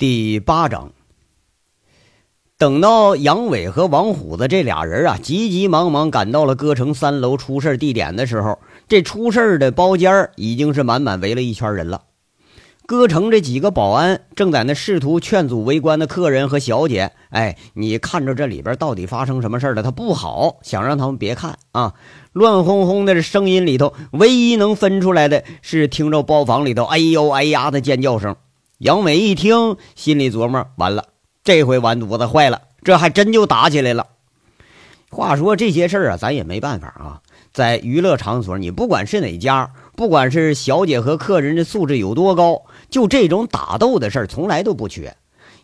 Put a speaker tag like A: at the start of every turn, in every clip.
A: 第八章，等到杨伟和王虎子这俩人啊，急急忙忙赶到了歌城三楼出事地点的时候，这出事的包间已经是满满围了一圈人了。歌城这几个保安正在那试图劝阻围观的客人和小姐：“哎，你看着这里边到底发生什么事了？他不好，想让他们别看啊！”乱哄哄的这声音里头，唯一能分出来的是听着包房里头“哎呦哎呀”的尖叫声。杨伟一听，心里琢磨：完了，这回完犊子坏了，这还真就打起来了。话说这些事儿啊，咱也没办法啊。在娱乐场所，你不管是哪家，不管是小姐和客人的素质有多高，就这种打斗的事儿，从来都不缺。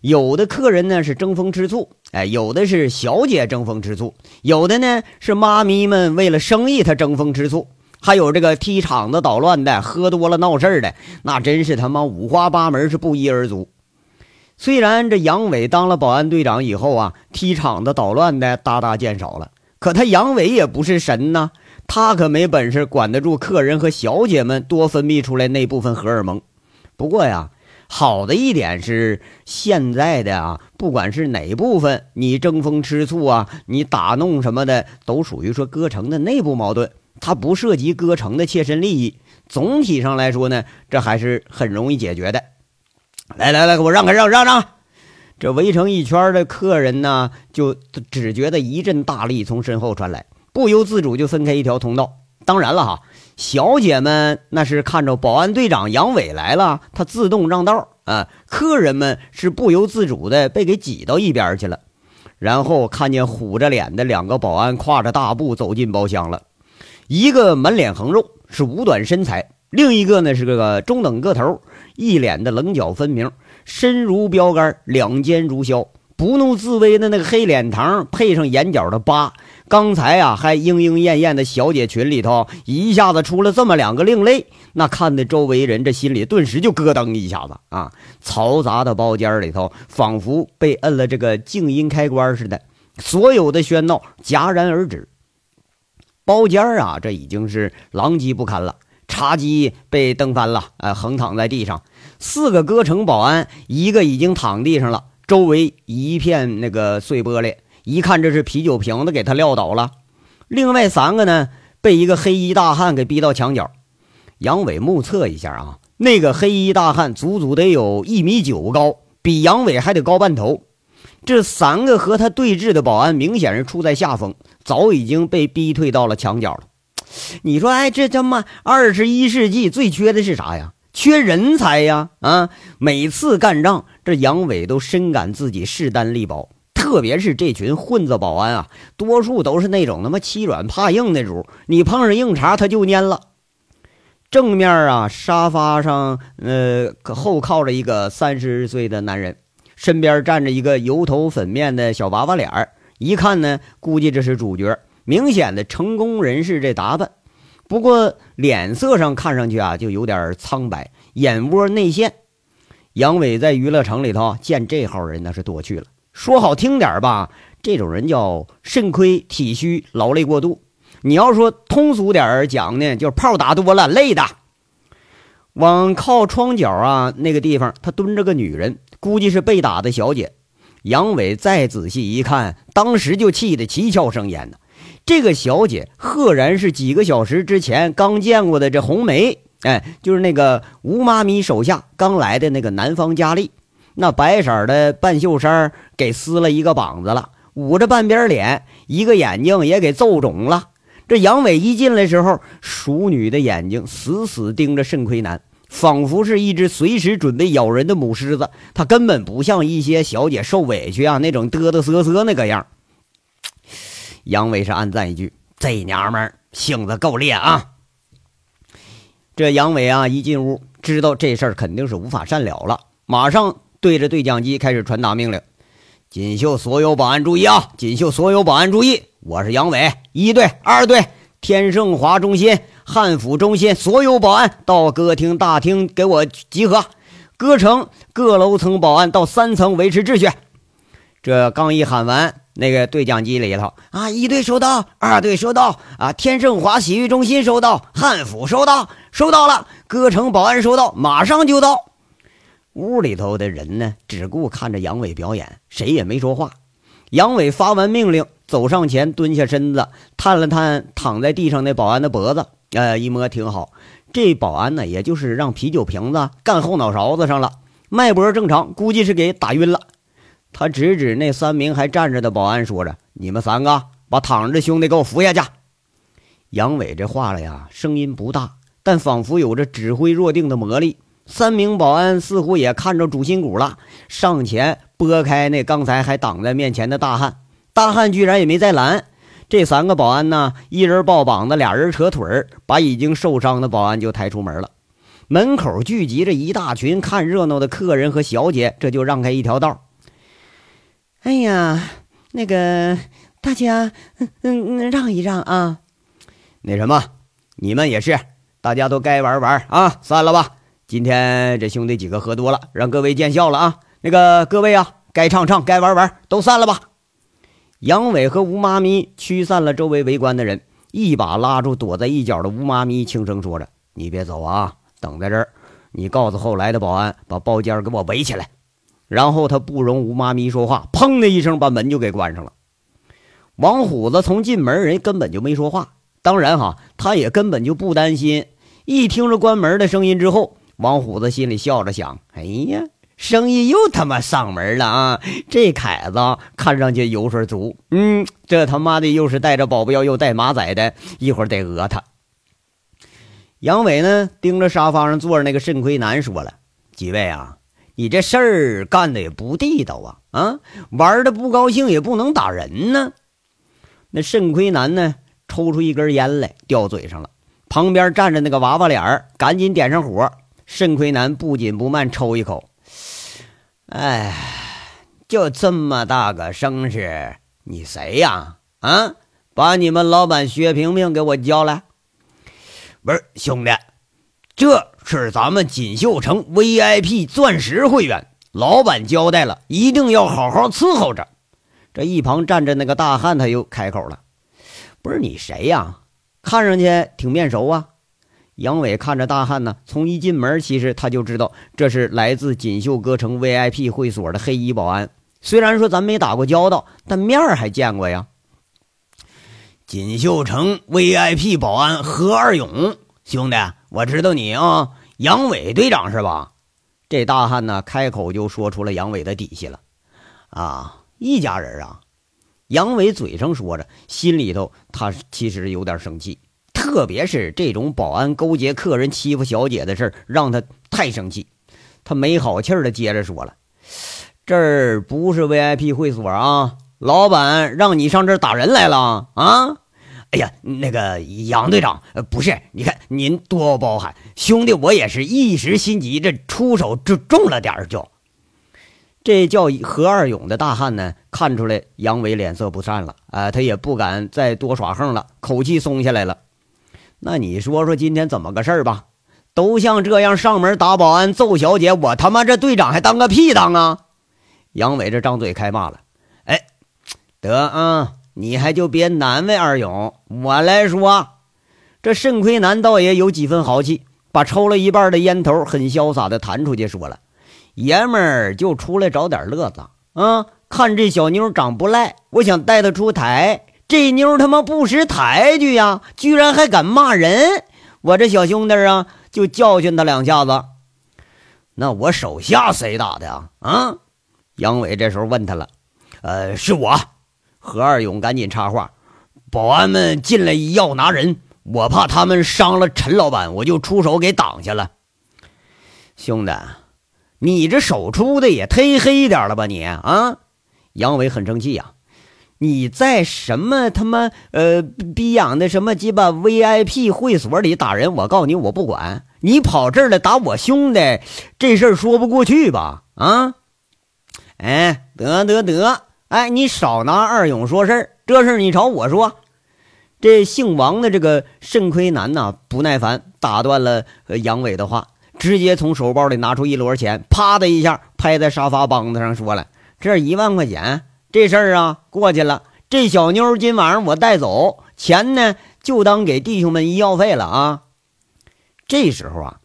A: 有的客人呢是争风吃醋，哎，有的是小姐争风吃醋，有的呢是妈咪们为了生意他争风吃醋。还有这个踢场子捣乱的，喝多了闹事的，那真是他妈五花八门，是不一而足。虽然这杨伟当了保安队长以后啊，踢场子捣乱的大大减少了，可他杨伟也不是神呐，他可没本事管得住客人和小姐们多分泌出来那部分荷尔蒙。不过呀，好的一点是，现在的啊，不管是哪部分，你争风吃醋啊，你打弄什么的，都属于说歌城的内部矛盾。它不涉及歌城的切身利益，总体上来说呢，这还是很容易解决的。来来来，给我让开，让让让！这围成一圈的客人呢，就只觉得一阵大力从身后传来，不由自主就分开一条通道。当然了哈，小姐们那是看着保安队长杨伟来了，他自动让道啊。客人们是不由自主的被给挤到一边去了，然后看见虎着脸的两个保安跨着大步走进包厢了。一个满脸横肉，是五短身材；另一个呢是个中等个头，一脸的棱角分明，身如标杆，两肩如削，不怒自威的那个黑脸膛，配上眼角的疤，刚才啊还莺莺燕燕的小姐群里头，一下子出了这么两个另类，那看的周围人这心里顿时就咯噔一下子啊！嘈杂的包间里头，仿佛被摁了这个静音开关似的，所有的喧闹戛然而止。包间啊，这已经是狼藉不堪了，茶几被蹬翻了，哎，横躺在地上。四个歌城保安，一个已经躺地上了，周围一片那个碎玻璃，一看这是啤酒瓶子给他撂倒了。另外三个呢，被一个黑衣大汉给逼到墙角。杨伟目测一下啊，那个黑衣大汉足足得有一米九高，比杨伟还得高半头。这三个和他对峙的保安明显是处在下风，早已经被逼退到了墙角了。你说，哎，这他妈二十一世纪最缺的是啥呀？缺人才呀！啊，每次干仗，这杨伟都深感自己势单力薄，特别是这群混子保安啊，多数都是那种他妈欺软怕硬的主，你碰上硬茬他就蔫了。正面啊，沙发上，呃，后靠着一个三十岁的男人。身边站着一个油头粉面的小娃娃脸儿，一看呢，估计这是主角，明显的成功人士这打扮。不过脸色上看上去啊，就有点苍白，眼窝内陷。杨伟在娱乐城里头见这号人那是多去了。说好听点吧，这种人叫肾亏、体虚、劳累过度；你要说通俗点讲呢，就是炮打多了，累的。往靠窗角啊那个地方，他蹲着个女人。估计是被打的小姐，杨伟再仔细一看，当时就气得七窍生烟呢。这个小姐赫然是几个小时之前刚见过的这红梅，哎，就是那个吴妈咪手下刚来的那个南方佳丽。那白色的半袖衫给撕了一个膀子了，捂着半边脸，一个眼睛也给揍肿了。这杨伟一进来时候，熟女的眼睛死死盯着肾亏男。仿佛是一只随时准备咬人的母狮子，他根本不像一些小姐受委屈啊那种嘚嘚瑟瑟那个样。杨伟是暗赞一句：“这娘们儿性子够烈啊！”这杨伟啊一进屋，知道这事儿肯定是无法善了了，马上对着对讲机开始传达命令：“锦绣所有保安注意啊！锦绣所有保安注意！我是杨伟，一队、二队，天盛华中心。”汉府中心所有保安到歌厅大厅给我集合，歌城各楼层保安到三层维持秩序。这刚一喊完，那个对讲机里头啊，一队收到，二队收到，啊，天盛华洗浴中心收到，汉府收到，收到了，歌城保安收到，马上就到。屋里头的人呢，只顾看着杨伟表演，谁也没说话。杨伟发完命令，走上前，蹲下身子，探了探躺在地上那保安的脖子，呃，一摸挺好。这保安呢，也就是让啤酒瓶子干后脑勺子上了，脉搏正常，估计是给打晕了。他指指那三名还站着的保安，说着：“你们三个把躺着的兄弟给我扶下去。”杨伟这话了呀，声音不大，但仿佛有着指挥若定的魔力。三名保安似乎也看着主心骨了，上前拨开那刚才还挡在面前的大汉。大汉居然也没再拦。这三个保安呢，一人抱膀子，俩人扯腿，把已经受伤的保安就抬出门了。门口聚集着一大群看热闹的客人和小姐，这就让开一条道。
B: 哎呀，那个大家，嗯嗯，让一让啊。
A: 那什么，你们也是，大家都该玩玩啊，散了吧。今天这兄弟几个喝多了，让各位见笑了啊！那个各位啊，该唱唱，该玩玩，都散了吧。杨伟和吴妈咪驱散了周围围观的人，一把拉住躲在一角的吴妈咪，轻声说着：“你别走啊，等在这儿。你告诉后来的保安，把包间给我围起来。”然后他不容吴妈咪说话，砰的一声把门就给关上了。王虎子从进门人根本就没说话，当然哈，他也根本就不担心。一听着关门的声音之后。王虎子心里笑着想：“哎呀，生意又他妈上门了啊！这凯子看上去油水足，嗯，这他妈的又是带着保镖又带马仔的，一会儿得讹他。”杨伟呢，盯着沙发上坐着那个肾亏男，说了：“几位啊，你这事儿干的也不地道啊！啊，玩的不高兴也不能打人呢。”那肾亏男呢，抽出一根烟来，掉嘴上了。旁边站着那个娃娃脸，赶紧点上火。肾亏男不紧不慢抽一口，哎，就这么大个声势，你谁呀？啊，把你们老板薛平平给我叫来。不是兄弟，这是咱们锦绣城 VIP 钻石会员，老板交代了，一定要好好伺候着。这一旁站着那个大汉，他又开口了：“不是你谁呀？看上去挺面熟啊。”杨伟看着大汉呢，从一进门，其实他就知道这是来自锦绣歌城 VIP 会所的黑衣保安。虽然说咱没打过交道，但面儿还见过呀。锦绣城 VIP 保安何二勇兄弟，我知道你啊，杨伟队长是吧？这大汉呢，开口就说出了杨伟的底细了。啊，一家人啊。杨伟嘴上说着，心里头他其实有点生气。特别是这种保安勾结客人欺负小姐的事让他太生气。他没好气儿的接着说了：“这儿不是 VIP 会所啊，老板让你上这儿打人来了啊！”哎呀，那个杨队长，不是，你看您多包涵，兄弟我也是一时心急，这出手就重了点儿，就。这叫何二勇的大汉呢，看出来杨伟脸色不善了，啊，他也不敢再多耍横了，口气松下来了。那你说说今天怎么个事儿吧？都像这样上门打保安、揍小姐，我他妈这队长还当个屁当啊！杨伟这张嘴开骂了：“哎，得啊，你还就别难为二勇，我来说。”这肾亏男倒也有几分豪气，把抽了一半的烟头很潇洒的弹出去，说了：“爷们儿就出来找点乐子啊！看这小妞长不赖，我想带她出台。”这妞他妈不识抬举呀，居然还敢骂人！我这小兄弟啊，就教训他两下子。那我手下谁打的啊？啊！杨伟这时候问他了。呃，是我。何二勇赶紧插话：“保安们进来要拿人，我怕他们伤了陈老板，我就出手给挡下了。”兄弟，你这手出的也忒黑点了吧你啊！杨伟很生气呀。你在什么他妈呃逼养的什么鸡巴 VIP 会所里打人？我告诉你，我不管你跑这儿来打我兄弟，这事儿说不过去吧？啊？哎，得得得，哎，你少拿二勇说事儿，这事儿你朝我说。这姓王的这个肾亏男呐，不耐烦，打断了杨伟的话，直接从手包里拿出一摞钱，啪的一下拍在沙发帮子上，说了：“这一万块钱。”这事儿啊，过去了。这小妞今晚上我带走，钱呢就当给弟兄们医药费了啊。这时候啊，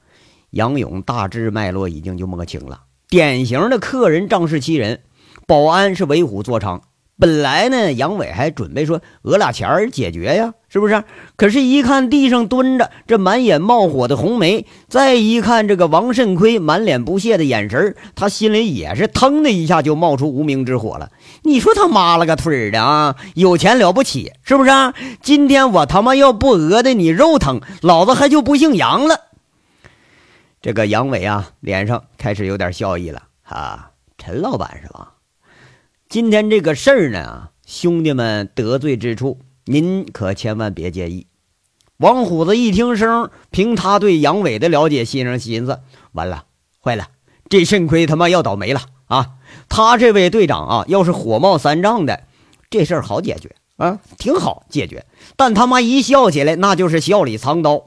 A: 杨勇大致脉络已经就摸清了。典型的客人仗势欺人，保安是为虎作伥。本来呢，杨伟还准备说讹俩钱儿解决呀，是不是？可是，一看地上蹲着这满眼冒火的红梅，再一看这个王慎亏满脸不屑的眼神他心里也是腾的一下就冒出无名之火了。你说他妈了个腿的啊！有钱了不起，是不是？今天我他妈要不讹的你肉疼，老子还就不姓杨了。这个杨伟啊，脸上开始有点笑意了啊，陈老板是吧？今天这个事儿呢，兄弟们得罪之处，您可千万别介意。王虎子一听声，凭他对杨伟的了解，心上寻思：完了，坏了，这肾亏他妈要倒霉了啊！他这位队长啊，要是火冒三丈的，这事儿好解决啊，挺好解决。但他妈一笑起来，那就是笑里藏刀。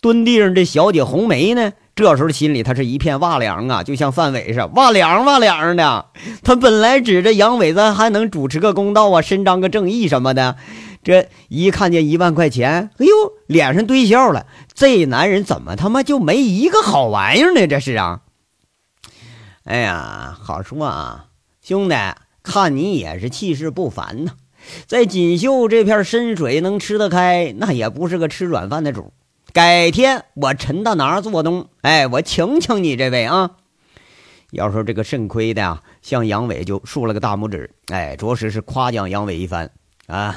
A: 蹲地上这小姐红梅呢？这时候心里他是一片哇凉啊，就像范伟似的哇凉哇凉的。他本来指着杨伟子还能主持个公道啊，伸张个正义什么的，这一看见一万块钱，哎呦，脸上堆笑了。这男人怎么他妈就没一个好玩意儿呢？这是啊。哎呀，好说啊，兄弟，看你也是气势不凡呐，在锦绣这片深水能吃得开，那也不是个吃软饭的主。改天我陈大拿做东，哎，我请请你这位啊。要说这个肾亏的呀，向杨伟就竖了个大拇指，哎，着实是夸奖杨伟一番啊。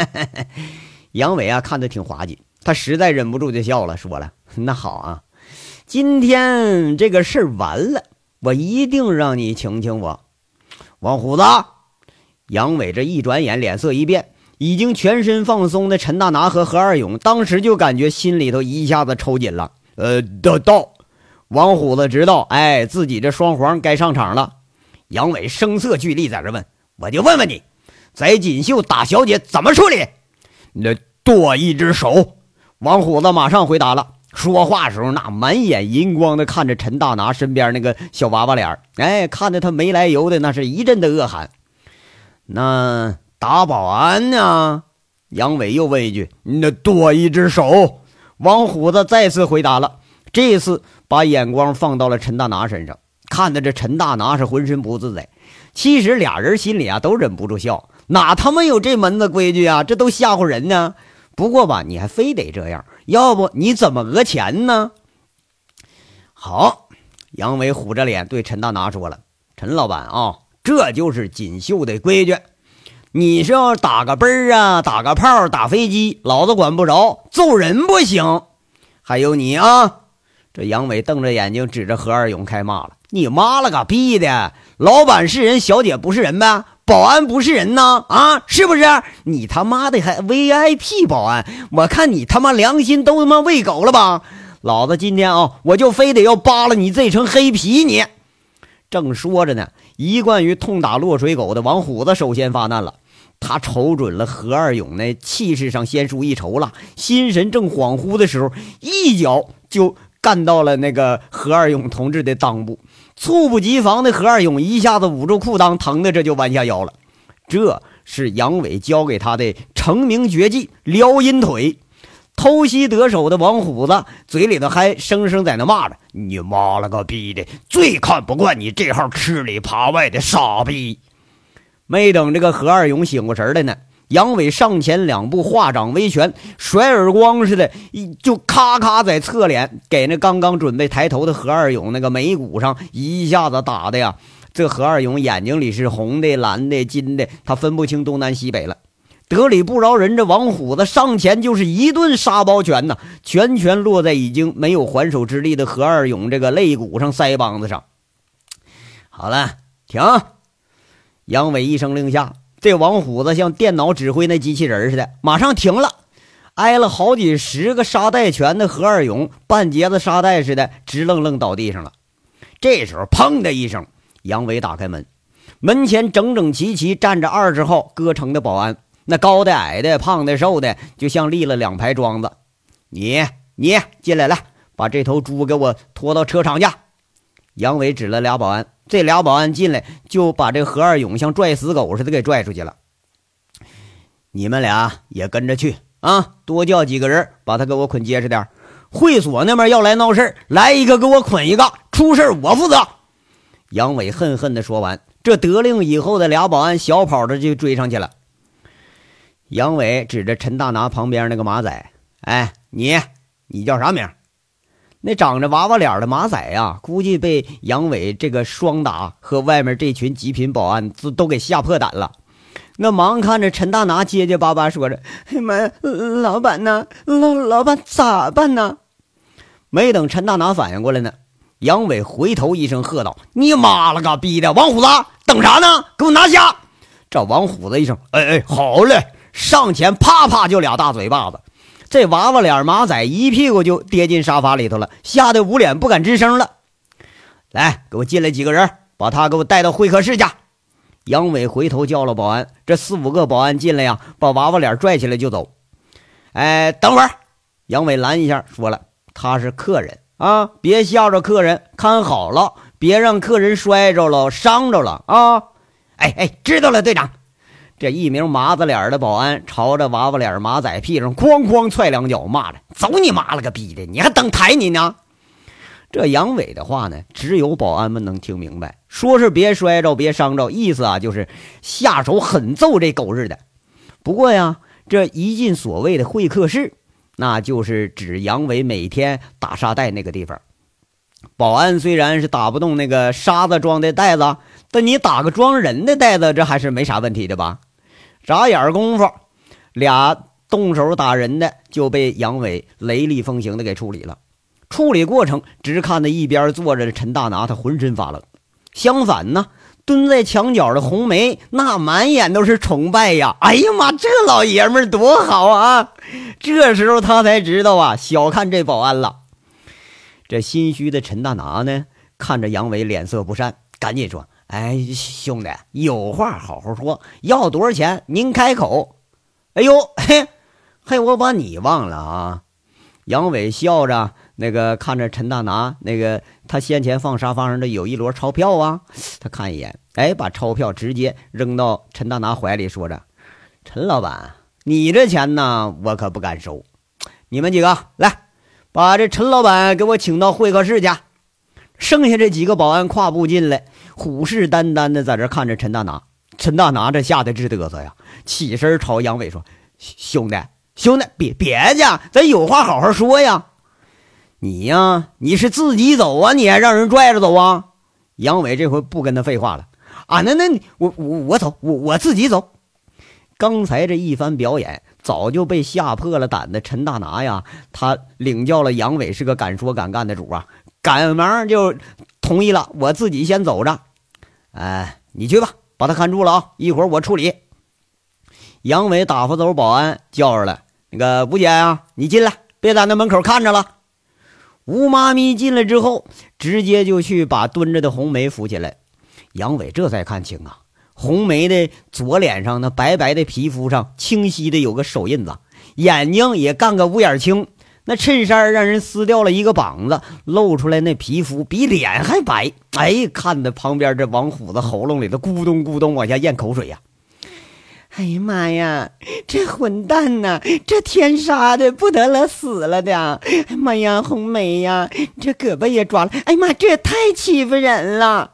A: 杨伟啊，看得挺滑稽，他实在忍不住就笑了，说了：“那好啊，今天这个事儿完了，我一定让你请请我，王虎子。”杨伟这一转眼，脸色一变。已经全身放松的陈大拿和何二勇，当时就感觉心里头一下子抽紧了。呃，到到，王虎子知道，哎，自己这双簧该上场了。杨伟声色俱厉，在这问：“我就问问你，在锦绣打小姐怎么处理？”那剁一只手。王虎子马上回答了。说话时候那满眼银光的看着陈大拿身边那个小娃娃脸哎，看得他没来由的那是一阵的恶寒。那。打保安呢？杨伟又问一句：“那多一只手。”王虎子再次回答了，这次把眼光放到了陈大拿身上，看的这陈大拿是浑身不自在。其实俩人心里啊都忍不住笑，哪他妈有这门子规矩啊？这都吓唬人呢。不过吧，你还非得这样，要不你怎么讹钱呢？好，杨伟虎着脸对陈大拿说了：“陈老板啊，这就是锦绣的规矩。”你是要打个奔儿啊，打个炮，打飞机，老子管不着，揍人不行。还有你啊，这杨伟瞪着眼睛指着何二勇开骂了：“你妈了个逼的！老板是人，小姐不是人呗？保安不是人呐？啊，是不是？你他妈的还 VIP 保安？我看你他妈良心都他妈喂狗了吧！老子今天啊，我就非得要扒了你这层黑皮！你正说着呢，一贯于痛打落水狗的王虎子首先发难了。他瞅准了何二勇那气势上先输一筹了，心神正恍惚的时候，一脚就干到了那个何二勇同志的裆部。猝不及防的何二勇一下子捂住裤裆，疼的这就弯下腰了。这是杨伟教给他的成名绝技——撩阴腿。偷袭得手的王虎子嘴里头还声声在那骂着：“你妈了个逼的，最看不惯你这号吃里扒外的傻逼！”没等这个何二勇醒过神来呢，杨伟上前两步，化掌为拳，甩耳光似的，一就咔咔在侧脸给那刚刚准备抬头的何二勇那个眉骨上一下子打的呀！这何二勇眼睛里是红的、蓝的、金的，他分不清东南西北了。得理不饶人，这王虎子上前就是一顿沙包拳呐，拳拳落在已经没有还手之力的何二勇这个肋骨上、腮帮子上。好了，停。杨伟一声令下，这王虎子像电脑指挥那机器人似的，马上停了。挨了好几十个沙袋拳的何二勇，半截子沙袋似的，直愣愣倒地上了。这时候，砰的一声，杨伟打开门，门前整整齐齐站着二十号歌城的保安，那高的、矮的、胖的、瘦的，就像立了两排桩子。你，你进来，来把这头猪给我拖到车场去。杨伟指了俩保安。这俩保安进来就把这何二勇像拽死狗似的给拽出去了。你们俩也跟着去啊！多叫几个人，把他给我捆结实点。会所那边要来闹事来一个给我捆一个，出事我负责。杨伟恨恨地说完，这得令以后的俩保安小跑着就追上去了。杨伟指着陈大拿旁边那个马仔：“哎，你，你叫啥名？”那长着娃娃脸的马仔呀，估计被杨伟这个双打和外面这群极品保安都都给吓破胆了。那忙看着陈大拿结结巴巴说着：“哎妈呀，老板呢？老老板咋办呢？”没等陈大拿反应过来呢，杨伟回头一声喝道：“你妈了个逼的，王虎子，等啥呢？给我拿下！”这王虎子一声：“哎哎，好嘞！”上前啪啪就俩大嘴巴子。这娃娃脸马仔一屁股就跌进沙发里头了，吓得捂脸不敢吱声了。来，给我进来几个人，把他给我带到会客室去。杨伟回头叫了保安，这四五个保安进来呀，把娃娃脸拽起来就走。哎，等会儿，杨伟拦一下，说了，他是客人啊，别吓着客人，看好了，别让客人摔着了、伤着了啊。哎哎，知道了，队长。这一名麻子脸的保安朝着娃娃脸马仔屁上哐哐踹两脚，骂着：“走你妈了个逼的！你还等抬你呢？”这杨伟的话呢，只有保安们能听明白，说是别摔着，别伤着，意思啊就是下手狠揍这狗日的。不过呀，这一进所谓的会客室，那就是指杨伟每天打沙袋那个地方。保安虽然是打不动那个沙子装的袋子，但你打个装人的袋子，这还是没啥问题的吧？眨眼功夫，俩动手打人的就被杨伟雷厉风行的给处理了。处理过程，只看那一边坐着的陈大拿，他浑身发冷。相反呢，蹲在墙角的红梅，那满眼都是崇拜呀！哎呀妈，这老爷们多好啊！这时候他才知道啊，小看这保安了。这心虚的陈大拿呢，看着杨伟脸色不善，赶紧说。哎，兄弟，有话好好说，要多少钱您开口。哎呦，嘿，嘿，我把你忘了啊！杨伟笑着，那个看着陈大拿，那个他先前放沙发上的有一摞钞票啊，他看一眼，哎，把钞票直接扔到陈大拿怀里，说着：“陈老板，你这钱呢，我可不敢收。你们几个来，把这陈老板给我请到会客室去。”剩下这几个保安跨步进来。虎视眈眈的在这看着陈大拿，陈大拿这吓得直嘚瑟呀，起身朝杨伟说：“兄弟，兄弟，别别去，咱有话好好说呀。你呀，你是自己走啊，你还让人拽着走啊？”杨伟这回不跟他废话了，啊，那那我我我走，我我自己走。刚才这一番表演，早就被吓破了胆的陈大拿呀，他领教了杨伟是个敢说敢干的主啊，赶忙就同意了，我自己先走着。哎，你去吧，把他看住了啊！一会儿我处理。杨伟打发走保安，叫上来那个吴姐啊，你进来，别在那门口看着了。吴妈咪进来之后，直接就去把蹲着的红梅扶起来。杨伟这才看清啊，红梅的左脸上那白白的皮肤上清晰的有个手印子，眼睛也干个乌眼青。那衬衫让人撕掉了一个膀子，露出来那皮肤比脸还白。哎，看的旁边这王虎子喉咙里头咕咚咕咚往下咽口水呀！
B: 哎呀妈呀，这混蛋呐，这天杀的不得了，死了的！哎呀妈呀，红梅呀，这胳膊也抓了！哎呀妈，这也太欺负人了！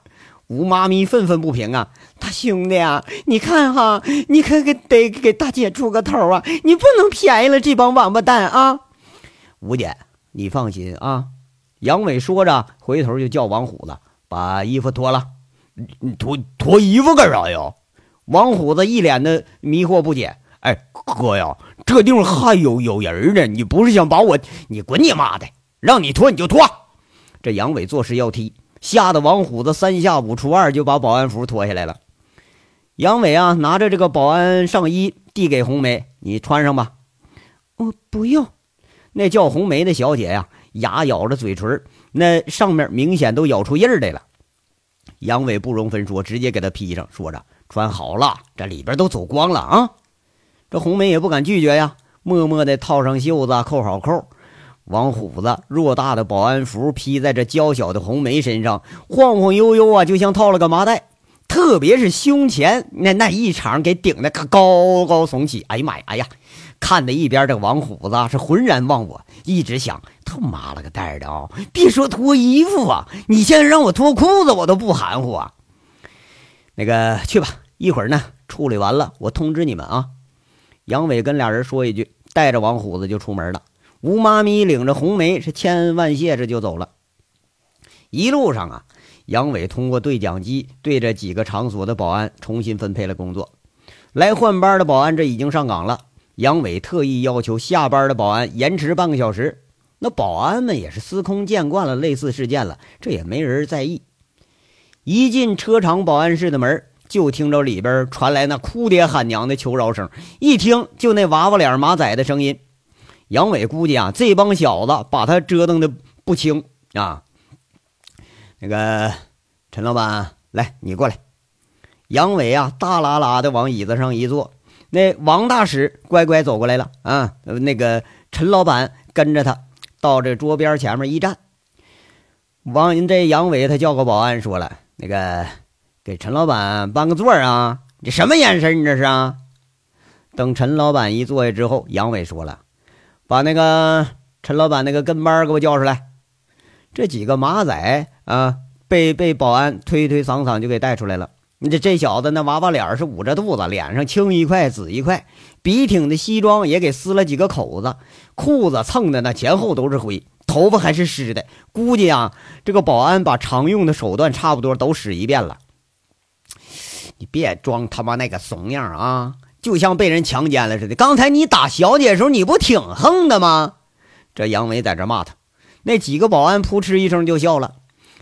A: 吴妈咪愤愤不平啊！
B: 大兄弟啊，你看哈，你可给得给大姐出个头啊！你不能便宜了这帮王八蛋啊！
A: 五姐，你放心啊。杨伟说着，回头就叫王虎子把衣服脱了。你脱脱衣服干啥呀？王虎子一脸的迷惑不解。哎，哥呀，这地方还有有人呢，你不是想把我？你滚你妈的！让你脱你就脱。这杨伟做事要踢，吓得王虎子三下五除二就把保安服脱下来了。杨伟啊，拿着这个保安上衣递给红梅，你穿上吧。
B: 我不用。
A: 那叫红梅的小姐呀，牙咬着嘴唇，那上面明显都咬出印来了。杨伟不容分说，直接给她披上，说着：“穿好了，这里边都走光了啊！”这红梅也不敢拒绝呀，默默地套上袖子，扣好扣。王虎子偌大的保安服披在这娇小的红梅身上，晃晃悠悠啊，就像套了个麻袋。特别是胸前那那一场给顶的高高耸起。哎呀妈呀，哎呀！看的一边这王虎子是浑然忘我，一直想他妈了个蛋的啊！别说脱衣服啊，你现在让我脱裤子，我都不含糊啊。那个去吧，一会儿呢处理完了，我通知你们啊。杨伟跟俩人说一句，带着王虎子就出门了。吴妈咪领着红梅是千恩万谢这就走了。一路上啊，杨伟通过对讲机对着几个场所的保安重新分配了工作。来换班的保安这已经上岗了，杨伟特意要求下班的保安延迟半个小时。那保安们也是司空见惯了类似事件了，这也没人在意。一进车厂保安室的门，就听着里边传来那哭爹喊娘的求饶声，一听就那娃娃脸马仔的声音。杨伟估计啊，这帮小子把他折腾的不轻啊。那个陈老板，来，你过来。杨伟啊，大拉拉的往椅子上一坐。那王大使乖乖走过来了啊。那个陈老板跟着他到这桌边前面一站。王银这杨伟他叫个保安说了：“那个给陈老板搬个座啊。”你什么眼神？你这是啊？等陈老板一坐下之后，杨伟说了：“把那个陈老板那个跟班给我叫出来。”这几个马仔啊，被被保安推推搡搡就给带出来了。你这这小子那娃娃脸是捂着肚子，脸上青一块紫一块，笔挺的西装也给撕了几个口子，裤子蹭的那前后都是灰，头发还是湿的。估计啊，这个保安把常用的手段差不多都使一遍了。你别装他妈那个怂样啊，就像被人强奸了似的。刚才你打小姐的时候，你不挺横的吗？这杨伟在这骂他。那几个保安扑哧一声就笑了，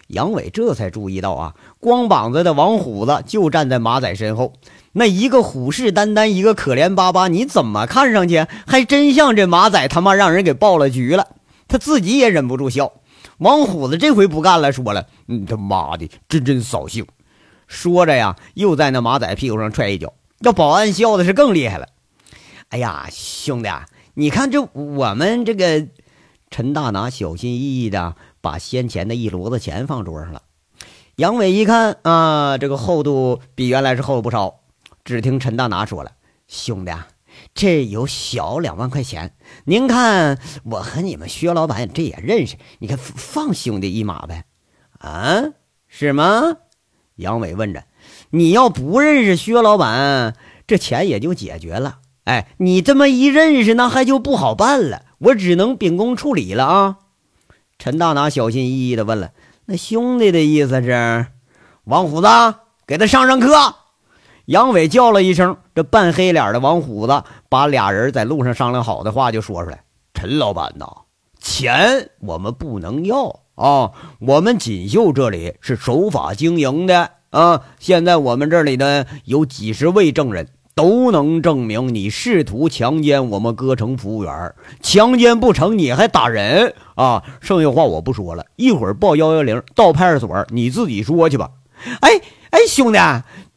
A: 杨伟这才注意到啊，光膀子的王虎子就站在马仔身后，那一个虎视眈眈，一个可怜巴巴，你怎么看上去还真像这马仔他妈让人给爆了局了？他自己也忍不住笑。王虎子这回不干了，说了：“你他妈的真真扫兴！”说着呀，又在那马仔屁股上踹一脚。那保安笑的是更厉害了。哎呀，兄弟，你看这我们这个。陈大拿小心翼翼的把先前的一摞子钱放桌上了。杨伟一看啊，这个厚度比原来是厚了不少。只听陈大拿说了：“兄弟啊，这有小两万块钱，您看我和你们薛老板这也认识，你看放兄弟一马呗。”啊，是吗？杨伟问着。你要不认识薛老板，这钱也就解决了。哎，你这么一认识，那还就不好办了。我只能秉公处理了啊！陈大拿小心翼翼地问了：“那兄弟的意思是，王虎子给他上上课？”杨伟叫了一声，这半黑脸的王虎子把俩人在路上商量好的话就说出来：“陈老板呐，钱我们不能要啊！我们锦绣这里是守法经营的啊！现在我们这里呢有几十位证人。”都能证明你试图强奸我们歌城服务员，强奸不成你还打人啊！剩下话我不说了，一会儿报幺幺零到派出所，你自己说去吧。哎哎，兄弟，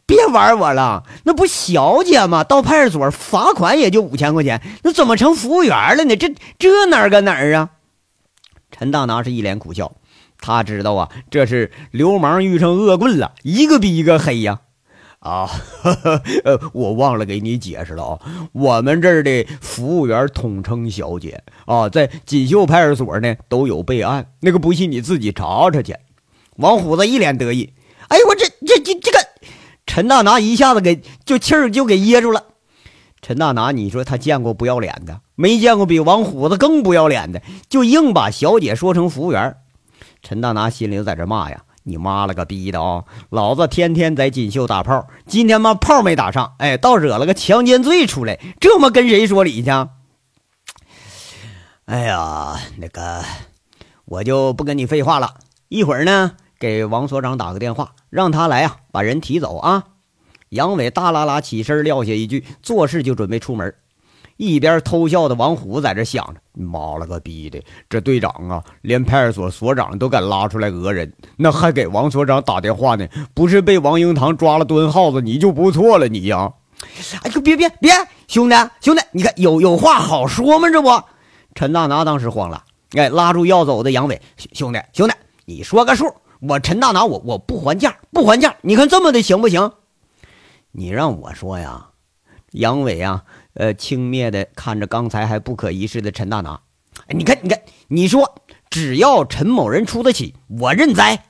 A: 别玩我了，那不小姐吗？到派出所罚款也就五千块钱，那怎么成服务员了呢？这这哪儿跟哪儿啊？陈大拿是一脸苦笑，他知道啊，这是流氓遇上恶棍了，一个比一个黑呀。啊 呃，我忘了给你解释了啊。我们这儿的服务员统称小姐啊，在锦绣派出所呢都有备案，那个不信你自己查查去。王虎子一脸得意，哎呦我这这这这个陈大拿一下子给就气儿就给噎住了。陈大拿，你说他见过不要脸的，没见过比王虎子更不要脸的，就硬把小姐说成服务员。陈大拿心里在这骂呀。你妈了个逼的啊！老子天天在锦绣打炮，今天嘛炮没打上，哎，倒惹了个强奸罪出来，这么跟谁说理去？哎呀，那个，我就不跟你废话了，一会儿呢，给王所长打个电话，让他来啊，把人提走啊。杨伟大拉拉起身撂下一句，做事就准备出门。一边偷笑的王虎在这想着：“妈了个逼的，这队长啊，连派出所所长都敢拉出来讹人，那还给王所长打电话呢？不是被王英堂抓了蹲耗子，你就不错了，你呀！哎，别别别，兄弟兄弟，你看有有话好说吗？这不，陈大拿当时慌了，哎，拉住要走的杨伟，兄弟兄弟，你说个数，我陈大拿我我不还价，不还价，你看这么的行不行？你让我说呀，杨伟啊。呃，轻蔑的看着刚才还不可一世的陈大拿。你看，你看，你说只要陈某人出得起，我认栽。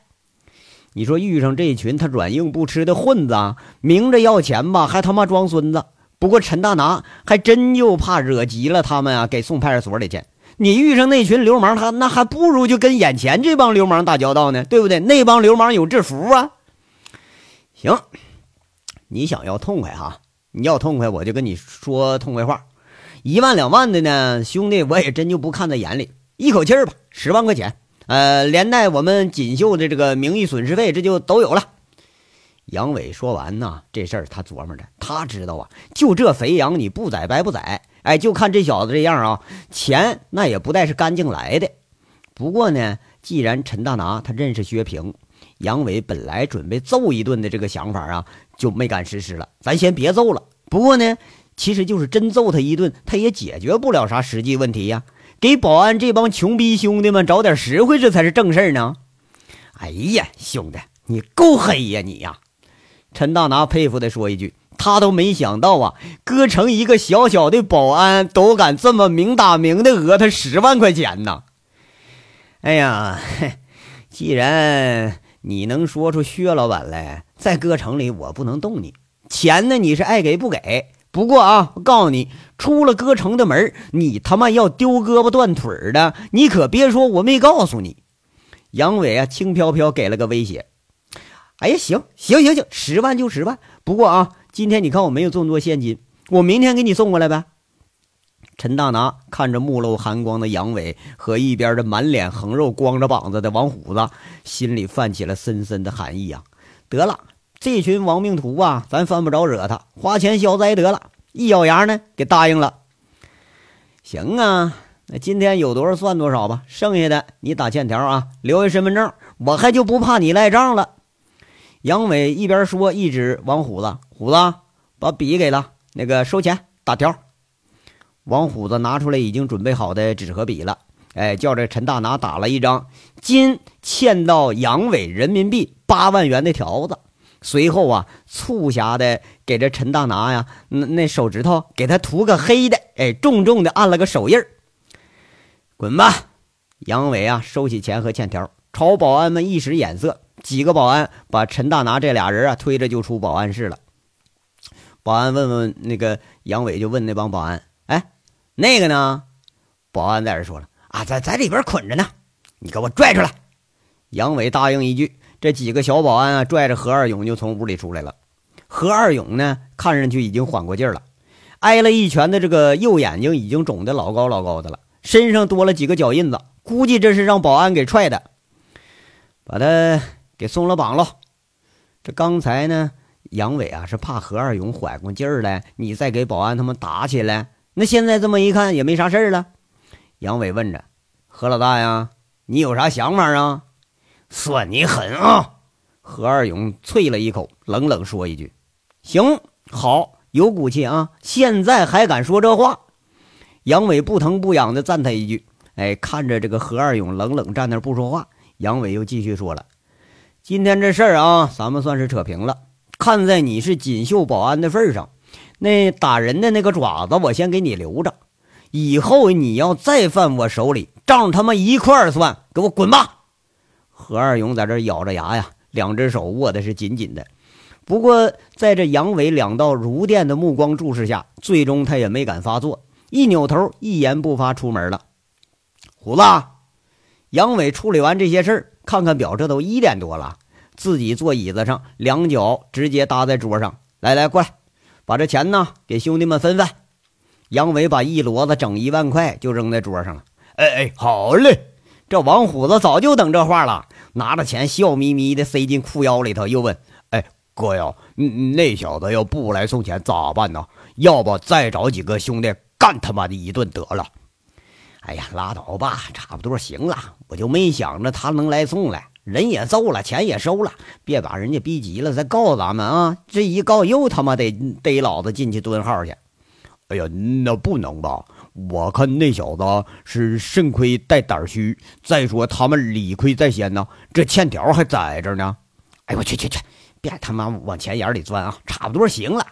A: 你说遇上这群他软硬不吃的混子，明着要钱吧，还他妈装孙子。不过陈大拿还真就怕惹急了他们啊，给送派出所里去。你遇上那群流氓，他那还不如就跟眼前这帮流氓打交道呢，对不对？那帮流氓有制服啊。行，你想要痛快哈？你要痛快，我就跟你说痛快话。一万两万的呢，兄弟，我也真就不看在眼里。一口气儿吧，十万块钱，呃，连带我们锦绣的这个名誉损失费，这就都有了。杨伟说完呢，这事儿他琢磨着，他知道啊，就这肥羊你不宰白不宰。哎，就看这小子这样啊，钱那也不带是干净来的。不过呢，既然陈大拿他认识薛平，杨伟本来准备揍一顿的这个想法啊，就没敢实施了。咱先别揍了。不过呢，其实就是真揍他一顿，他也解决不了啥实际问题呀。给保安这帮穷逼兄弟们找点实惠，这才是正事儿呢。哎呀，兄弟，你够黑呀你呀！陈大拿佩服的说一句。他都没想到啊，哥成一个小小的保安都敢这么明打明的讹他十万块钱呢！哎呀，既然你能说出薛老板来，在哥城里我不能动你钱呢，你是爱给不给？不过啊，我告诉你，出了哥城的门，你他妈要丢胳膊断腿的，你可别说我没告诉你。杨伟啊，轻飘飘给了个威胁。哎呀，行行行行，十万就十万。不过啊。今天你看我没有这么多现金，我明天给你送过来呗。陈大拿看着目露寒光的杨伟和一边的满脸横肉、光着膀子的王虎子，心里泛起了深深的寒意啊！得了，这群亡命徒啊，咱犯不着惹他，花钱消灾得了。一咬牙呢，给答应了。行啊，那今天有多少算多少吧，剩下的你打欠条啊，留下身份证，我还就不怕你赖账了。杨伟一边说，一指王虎子：“虎子，把笔给他，那个收钱打条。”王虎子拿出来已经准备好的纸和笔了，哎，叫这陈大拿打了一张今欠到杨伟人民币八万元的条子。随后啊，促狭的给这陈大拿呀，那那手指头给他涂个黑的，哎，重重的按了个手印儿。滚吧！杨伟啊，收起钱和欠条，朝保安们一使眼色。几个保安把陈大拿这俩人啊推着就出保安室了。保安问问那个杨伟，就问那帮保安：“哎，那个呢？”保安在这说了：“啊，在在里边捆着呢，你给我拽出来。”杨伟答应一句，这几个小保安啊拽着何二勇就从屋里出来了。何二勇呢，看上去已经缓过劲儿了，挨了一拳的这个右眼睛已经肿得老高老高的了，身上多了几个脚印子，估计这是让保安给踹的，把他。给松了绑喽！这刚才呢，杨伟啊是怕何二勇缓过劲儿来，你再给保安他们打起来。那现在这么一看也没啥事儿了。杨伟问着何老大呀：“你有啥想法啊？”算你狠啊！何二勇啐了一口，冷冷说一句：“行，好，有骨气啊！现在还敢说这话？”杨伟不疼不痒的赞他一句：“哎，看着这个何二勇冷冷站那不说话，杨伟又继续说了。”今天这事儿啊，咱们算是扯平了。看在你是锦绣保安的份上，那打人的那个爪子我先给你留着。以后你要再犯我手里，账他妈一块儿算，给我滚吧！何二勇在这咬着牙呀，两只手握的是紧紧的。不过在这杨伟两道如电的目光注视下，最终他也没敢发作，一扭头，一言不发出门了。虎子，杨伟处理完这些事儿。看看表，这都一点多了。自己坐椅子上，两脚直接搭在桌上。来来，过来，把这钱呢给兄弟们分分。杨伟把一摞子整一万块就扔在桌上了。哎哎，好嘞！这王虎子早就等这话了，拿着钱笑眯眯的塞进裤腰里头，又问：“哎，哥呀，那小子要不来送钱咋办呢？要不再找几个兄弟干他妈的一顿得了？”哎呀，拉倒吧，差不多行了。我就没想着他能来送来，人也揍了，钱也收了，别把人家逼急了再告咱们啊！这一告又他妈得逮老子进去蹲号去。哎呀，那不能吧？我看那小子是肾亏带胆虚，再说他们理亏在先呢，这欠条还在这呢。哎我去去去，别他妈往钱眼里钻啊，差不多行了。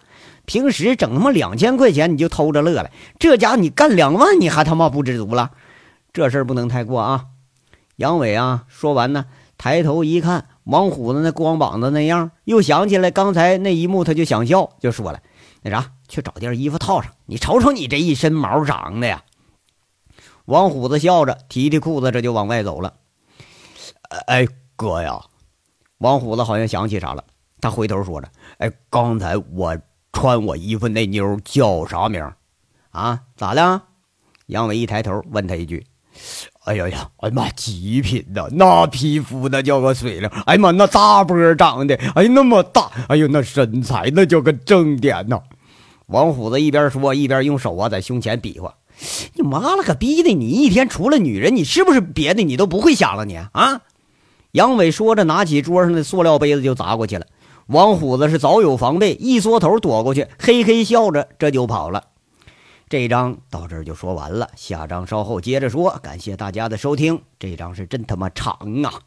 A: 平时整他妈两千块钱你就偷着乐了，这家伙你干两万你还他妈不知足了？这事儿不能太过啊！杨伟啊，说完呢，抬头一看王虎子那光膀子那样，又想起来刚才那一幕，他就想笑，就说了：“那啥，去找件衣服套上，你瞅瞅你这一身毛长的呀！”王虎子笑着提提裤子，这就往外走了。哎，哥呀！王虎子好像想起啥了，他回头说着：“哎，刚才我……”穿我衣服那妞叫啥名？啊？咋的？杨伟一抬头问他一句：“哎呀呀，哎妈，极品呐！那皮肤那叫个水灵！哎妈，那大波长的，哎那么大！哎呦那身材那叫个正点呐！”王虎子一边说一边用手啊在胸前比划：“你妈了个逼的！你一天除了女人，你是不是别的你都不会想了？你啊？”杨伟说着，拿起桌上的塑料杯子就砸过去了。王虎子是早有防备，一缩头躲过去，嘿嘿笑着，这就跑了。这章到这儿就说完了，下章稍后接着说。感谢大家的收听，这章是真他妈长啊！